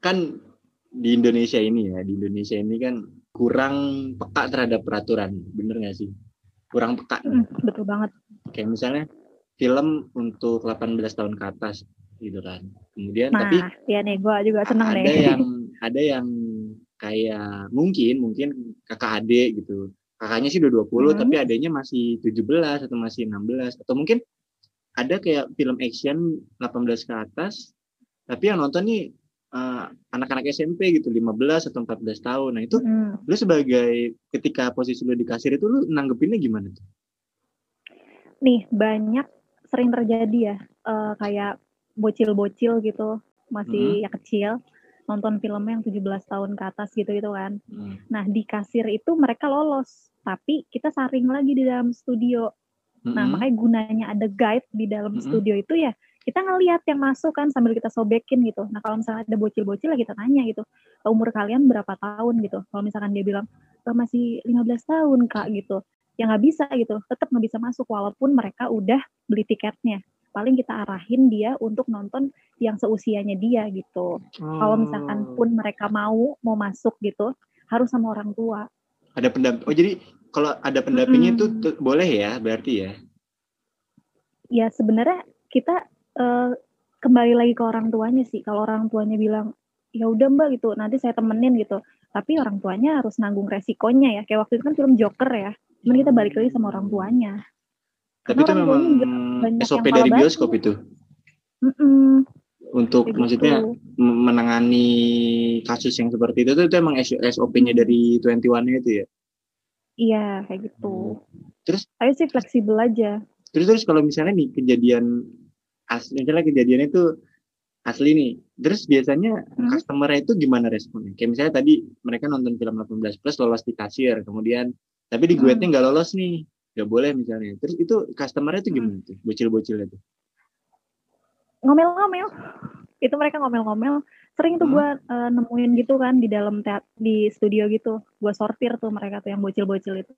kan di Indonesia ini ya di Indonesia ini kan kurang peka terhadap peraturan bener nggak sih kurang peka Mm, betul banget. kayak misalnya film untuk 18 tahun ke atas gitu kan kemudian Nah, tapi ya nih gue juga seneng ada nih. yang ada yang kayak mungkin mungkin kakak adik gitu kakaknya sih udah 20 Hmm. tapi adanya masih 17 atau masih 16 atau mungkin ada kayak film action 18 ke atas tapi yang nonton nih eh, anak-anak SMP gitu 15 atau 14 tahun nah itu Mm, lu sebagai ketika posisi lu di kasir itu lu nanggepinnya gimana tuh nih banyak sering terjadi ya eh, kayak bocil-bocil gitu masih ya kecil nonton film yang 17 tahun ke atas gitu gitu kan. Hmm. Nah di kasir itu mereka lolos tapi kita saring lagi di dalam studio. Nah Mm-mm. makanya gunanya ada guide di dalam Mm-mm. studio itu ya kita ngelihat yang masuk kan sambil kita sobekin gitu. Nah kalau misalnya ada bocil-bocil ya kita tanya gitu umur kalian berapa tahun gitu. Kalau misalkan dia bilang "Eh, masih 15 tahun kak gitu, ya nggak bisa gitu. Tetap nggak bisa masuk walaupun mereka udah beli tiketnya. Paling kita arahin dia untuk nonton yang seusianya dia gitu. Kalau misalkan Oh. pun mereka mau mau masuk gitu harus sama orang tua. ada pendamping oh jadi kalau ada pendampingnya itu tuh boleh ya berarti ya ya sebenarnya kita eh, kembali lagi ke orang tuanya sih. Kalau orang tuanya bilang ya udah mbak gitu, nanti saya temenin gitu. Tapi orang tuanya harus nanggung resikonya ya. Kayak waktu itu kan film Joker ya. Cuman kita balik lagi sama orang tuanya. tapi itu Karena memang SOP dari bioskop itu Mm-mm, untuk kayak maksudnya gitu. menangani kasus yang seperti itu itu emang SOP-nya Hmm. dari 21 itu ya Iya kayak gitu. Terus? Ayo sih fleksibel aja. terus terus kalau misalnya nih kejadian asli misalnya kejadiannya itu asli nih. Terus biasanya Hmm. customer itu gimana responnya? Kayak misalnya tadi mereka nonton film 18 plus lolos di kasir kemudian tapi di Hmm. guide-nya nggak lolos nih nggak boleh misalnya. Terus itu customer-nya itu gimana tuh? Bocil-bocilnya tuh? Ngomel-ngomel itu mereka ngomel-ngomel sering tuh Hmm. gue nemuin gitu kan di dalam teat di studio gitu. Gue sortir tuh mereka tuh yang bocil-bocil itu.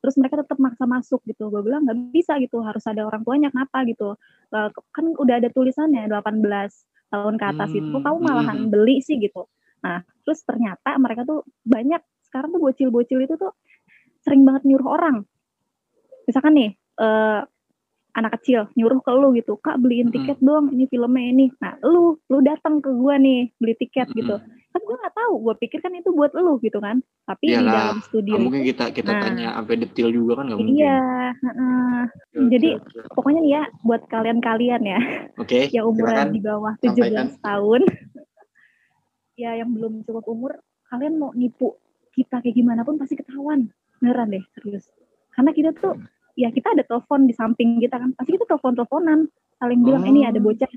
Terus mereka tetap maksa masuk gitu. Gue bilang nggak bisa gitu harus ada orang tuanya. Kenapa gitu? Eh, kan udah ada tulisannya 18 tahun ke atas itu. Hmm, kamu malahan hmm. beli sih gitu. Nah terus ternyata mereka tuh banyak sekarang tuh bocil-bocil itu tuh sering banget nyuruh orang. Misalkan nih eh, anak kecil nyuruh ke lu gitu kak beliin tiket dong ini filmnya ini nah lu lu datang ke gua nih beli tiket gitu Mm-mm. kan gua nggak tahu gua pikir kan itu buat lu gitu kan tapi di Iyalah, dalam studio Nggak mungkin kita kita Nah. tanya sampai detail juga kan nggak mungkin iya heeh. Oke, jadi oke. pokoknya nih ya buat kalian-kalian ya oke yang umuran silakan. di bawah sampaikan. 17 tahun ya yang belum cukup umur kalian mau nipu kita kayak gimana pun pasti ketahuan beneran deh serius karena kita tuh ya kita ada telepon di samping kita kan pasti kita telepon teleponan saling bilang Oh. ini ada bocah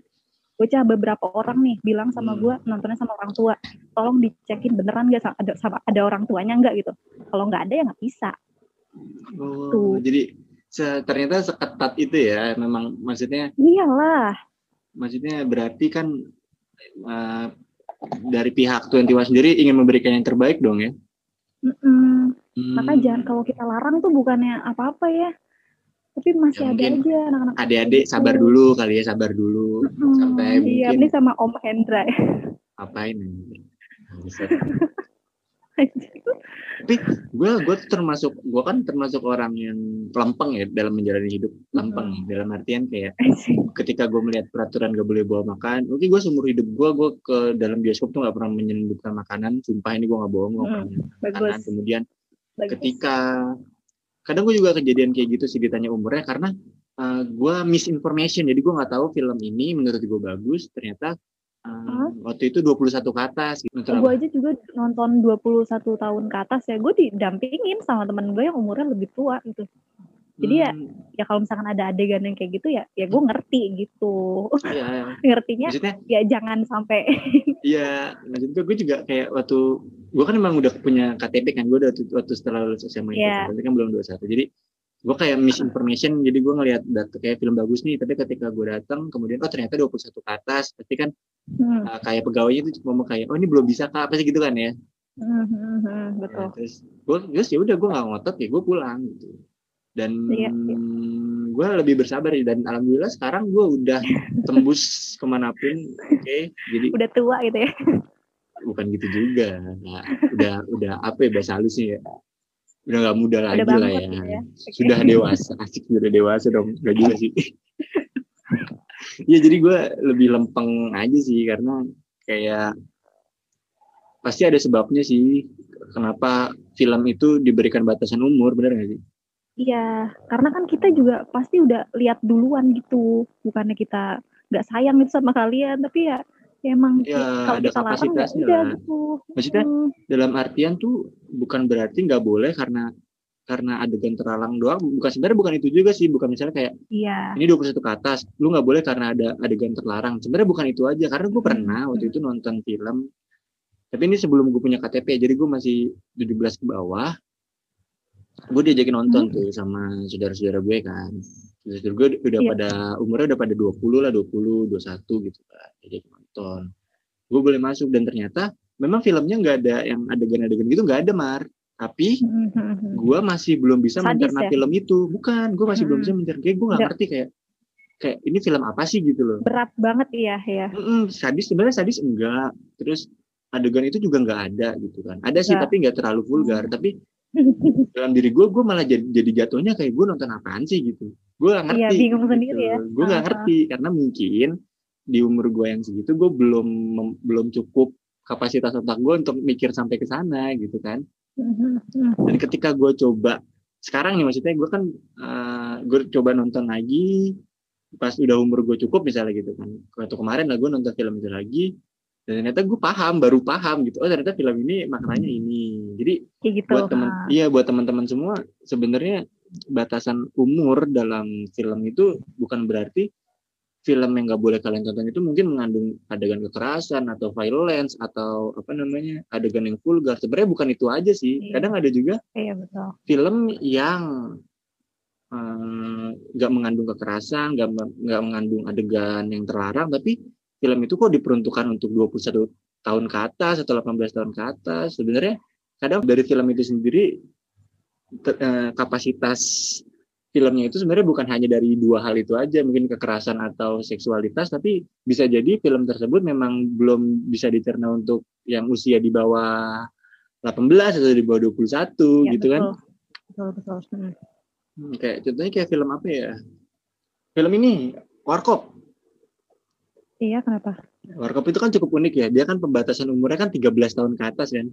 bocah beberapa orang nih bilang sama Hmm. gua nontonnya sama orang tua tolong dicekin beneran sa- ada sama ada orang tuanya nggak gitu kalau nggak ada ya nggak bisa Oh, Tuh. jadi se- ternyata seketat itu ya memang maksudnya iyalah maksudnya berarti kan eh, dari pihak 21 sendiri ingin memberikan yang terbaik dong ya Mm-mm. Hmm, maka jangan kalau kita larang tuh bukannya apa-apa ya tapi masih Ya, ada aja anak-anak adik-adik gitu. sabar dulu kali ya sabar dulu. Mm, sampai iya mungkin ini sama Om Hendra. Ya. apain ini tapi gue gue termasuk gue kan termasuk orang yang lempeng ya dalam menjalani hidup. Lempeng dalam artian kayak ketika gue melihat peraturan gak boleh bawa makan oke gue seumur hidup gue gue ke dalam bioskop tuh gak pernah menyelundupkan makanan. Sumpah ini gue gak bohong gue Hmm, makanan. Kemudian bagus. ketika kadang gue juga kejadian kayak gitu sih ditanya umurnya karena uh, gue misinformation jadi gue nggak tahu film ini menurut gue bagus ternyata uh, Hah? waktu itu 21 ke atas gitu. Gue aja juga nonton 21 tahun ke atas ya gue didampingin sama temen gue yang umurnya lebih tua gitu jadi ya Hmm, ya kalau misalkan ada adegan yang kayak gitu ya ya gue ngerti gitu iya. ngertinya maksudnya ya jangan sampai Iya, maksud gue, gue juga kayak waktu gue kan memang udah punya KTP kan, gue udah waktu, setelah lulus SMA itu, Iya. tapi kan belum 21. Jadi gue kayak misinformation, jadi gue ngelihat data kayak film bagus nih, tapi ketika gue datang kemudian oh ternyata 21 ke atas, pasti kan hmm, uh, kayak pegawainya itu cuma ngomong kayak oh ini belum bisa kak, pasti gitu kan ya. hmm, hmm, hmm, betul Nah, terus gue terus ya udah gue nggak ngotot ya gue pulang gitu. Dan Iya, iya. gue lebih bersabar ya, dan alhamdulillah sekarang gue udah tembus ke mana pun, oke. Jadi udah tua gitu ya bukan gitu juga. Nah, udah udah apa ya bahasa halusnya ya? Udah nggak muda lagi Udah lah bangkrut ya, ya. sudah dewasa. Asik sudah dewasa dong. Gak juga sih. Ya jadi gue lebih lempeng aja sih karena kayak pasti ada sebabnya sih kenapa film itu diberikan batasan umur bener gak sih? Iya, karena kan kita juga pasti udah lihat duluan gitu. Bukannya kita nggak sayang gitu sama kalian, tapi ya, ya emang Ya, kalau ada larang ya kapasitasnya udah lah. gitu. Maksudnya Hmm, dalam artian tuh bukan berarti nggak boleh karena karena adegan terlarang doang. Bukan sebenarnya bukan itu juga sih. Bukan misalnya kayak Iya. ini 21 ke atas lu nggak boleh karena ada adegan terlarang. Sebenarnya bukan itu aja karena gue pernah waktu itu nonton film tapi ini sebelum gue punya KTP jadi gue masih 17 ke bawah. Gue diajakin nonton tuh sama saudara-saudara gue kan. Saudara gue udah Iya. pada umurnya udah pada 20 lah 20 21 gitu kan. Diajakin nonton gue boleh masuk dan ternyata memang filmnya nggak ada yang adegan-adegan gitu nggak ada mar tapi Hmm, hmm, hmm. gue masih belum bisa Sadis mencerna ya? film itu bukan gue masih belum Mm-mm. bisa mencerna kayak gue nggak ngerti kayak kayak ini film apa sih gitu loh Berat banget ya, ya. Mm-mm, sadis sebenarnya sadis enggak terus adegan itu juga nggak ada gitu kan ada sih Nggak. tapi nggak terlalu vulgar Hmm. tapi dalam diri gue gue malah jadi, jadi jatuhnya kayak gue nonton apaan sih gitu gue nggak ngerti Iya, bingung sendiri ya. gue nggak Ah, ngerti karena mungkin di umur gue yang segitu gue belum mem- belum cukup kapasitas otak gue untuk mikir sampai ke sana gitu kan Hmm, hmm, hmm. dan ketika gue coba sekarang nih maksudnya gue kan gue coba nonton lagi pas udah umur gue cukup misalnya gitu kan waktu kemarin lah gue nonton film itu lagi dan ternyata gue paham baru paham gitu oh ternyata film ini maknanya ini jadi Kayak gitu. buat teman iya buat teman-teman semua sebenarnya batasan umur dalam film itu bukan berarti film yang nggak boleh kalian tonton itu mungkin mengandung adegan kekerasan atau violence atau apa namanya adegan yang vulgar sebenarnya bukan itu aja sih Iya. kadang ada juga Iya, betul. film yang eh, nggak mengandung kekerasan nggak nggak mengandung adegan yang terlarang tapi film itu kok diperuntukkan untuk 21 tahun ke atas atau 18 tahun ke atas sebenarnya kadang dari film itu sendiri eh, kapasitas filmnya itu sebenarnya bukan hanya dari dua hal itu aja mungkin kekerasan atau seksualitas tapi bisa jadi film tersebut memang belum bisa dicerna untuk yang usia di bawah 18 atau di bawah 21 Iya, gitu kan betul. Betul, betul. Hmm. Hmm, kayak contohnya kayak film apa ya? Film ini Warkop. Iya, kenapa? Warkop itu kan cukup unik ya. Dia kan pembatasan umurnya kan 13 tahun ke atas kan.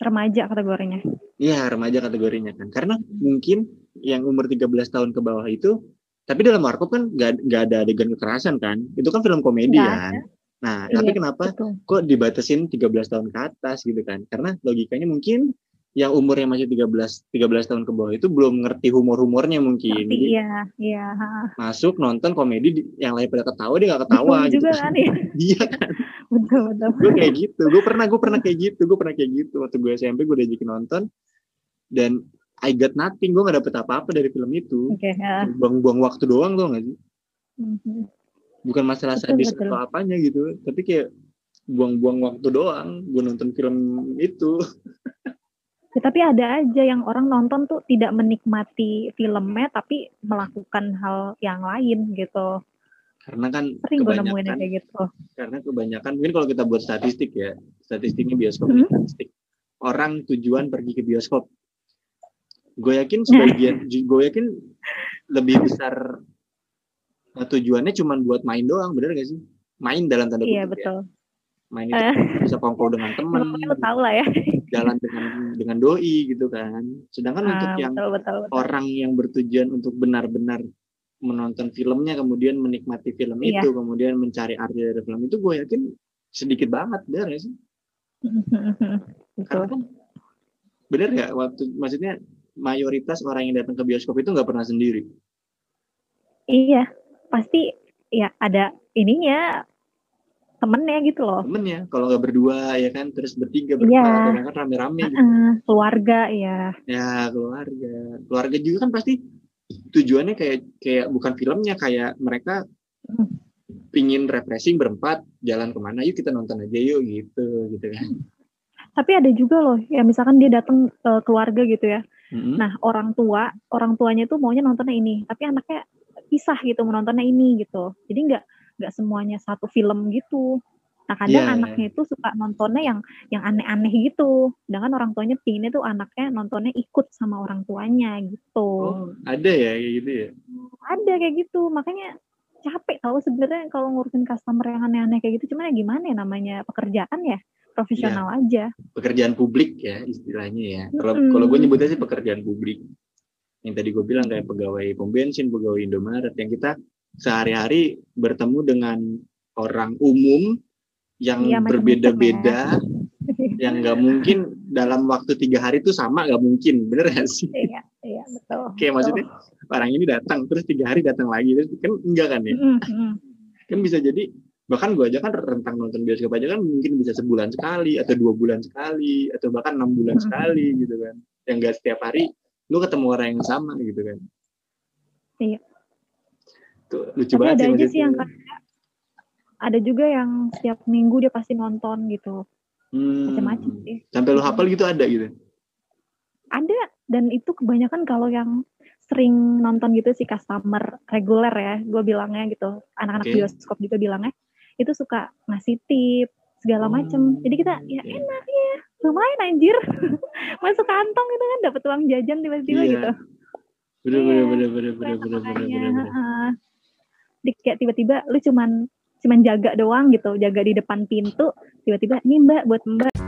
Remaja kategorinya. Iya, remaja kategorinya kan. Karena mungkin yang umur 13 tahun ke bawah itu tapi dalam Warkop kan nggak nggak ada adegan kekerasan kan. Itu kan film komedi kan. Nah, Iya, tapi kenapa Betul. kok dibatasin 13 tahun ke atas gitu kan? Karena logikanya mungkin yang umurnya masih 13 13 tahun ke bawah itu belum ngerti humor-humornya mungkin. Tapi iya, iya. masuk nonton komedi di- yang lain pada ketawa dia nggak ketawa Bingung gitu juga kan ya. iya kan Betul, betul. gue kayak gitu gue pernah gue pernah kayak gitu gue pernah kayak gitu waktu gue SMP gue diajakin nonton dan I got nothing gue nggak dapet apa-apa dari film itu Oke, ya. buang-buang waktu doang tuh nggak sih Mhm. bukan masalah Betul, sadis betul. atau apanya gitu tapi kayak buang-buang waktu doang gue nonton film itu Ya, tapi ada aja yang orang nonton tuh tidak menikmati filmnya tapi melakukan hal yang lain gitu. Karena kan Sering yang kebanyakan kayak gitu. karena kebanyakan mungkin kalau kita buat statistik ya statistiknya bioskop Hmm. statistik orang tujuan pergi ke bioskop gue yakin sebagian gue yakin lebih besar eh, tujuannya cuma buat main doang bener gak sih main dalam tanda Iya, kutip ya. betul. main itu Eh. bisa kongko dengan teman lo tau lah ya. jalan dengan dengan doi gitu kan sedangkan untuk Ah, yang betul, betul, betul. orang yang bertujuan untuk benar-benar menonton filmnya kemudian menikmati film Iya. itu kemudian mencari arti dari film itu gue yakin sedikit banget bener gak sih karena kan bener nggak waktu maksudnya mayoritas orang yang datang ke bioskop itu nggak pernah sendiri Iya, pasti ya ada ininya temennya gitu loh. temennya kalau nggak berdua ya kan terus bertiga berempat kadang kan rame-rame gitu. Keluarga ya. ya keluarga keluarga juga kan pasti tujuannya kayak kayak bukan filmnya kayak mereka Hmm. pingin refreshing berempat jalan ke mana yuk kita nonton aja yuk gitu gitu kan Tapi ada juga loh, ya misalkan dia datang ke keluarga gitu ya. Mm-mm. Nah, orang tua, orang tuanya tuh maunya nontonnya ini, tapi anaknya pisah gitu menontonnya ini gitu. Jadi nggak nggak semuanya satu film gitu. Nah kadang Iya. anaknya itu suka nontonnya yang yang aneh-aneh gitu. Sedangkan orang tuanya pinginnya tuh anaknya nontonnya ikut sama orang tuanya gitu. Oh, ada ya kayak gitu ya. Ada kayak gitu. Makanya capek tahu sebenarnya kalau ngurusin customer yang aneh-aneh kayak gitu. Cuman ya gimana ya namanya pekerjaan ya profesional aja. Pekerjaan publik ya istilahnya ya. Kalau Mm-mm. kalau gue nyebutnya sih pekerjaan publik. Yang tadi gue bilang kayak pegawai pom bensin, pegawai Indomaret yang kita sehari-hari bertemu dengan orang umum yang Iya, macam-macam berbeda-beda, yang nggak mungkin dalam waktu tiga hari itu sama nggak mungkin, bener gak sih? Iya, iya betul. Kayak maksudnya orang ini datang terus tiga hari datang lagi terus kan enggak kan ya? Mm, mm. Kan bisa jadi bahkan gue aja kan rentang nonton bioskop aja kan mungkin bisa sebulan sekali atau dua bulan sekali atau bahkan enam bulan Hmm. sekali gitu kan yang enggak setiap hari lu ketemu orang yang sama gitu kan Iya. tuh lucu Tapi banget ada aja maksudnya. sih yang kayak ada juga yang setiap minggu dia pasti nonton gitu. Hmm. Macam-macam sih. sampai lu hafal gitu ada gitu Ada dan itu kebanyakan kalau yang sering nonton gitu sih customer reguler ya, gue bilangnya gitu. Anak-anak Oke. bioskop juga bilangnya itu suka ngasih tip segala Oh, macem. Jadi kita ya enak ya, lumayan anjir. Masuk kantong gitu kan dapat uang jajan tiba-tiba Iya. gitu. bener Iya, bener bener bener bener bener bener bener bener. kayak tiba-tiba lu cuman cuman jaga doang gitu, jaga di depan pintu, tiba-tiba ini mbak buat mbak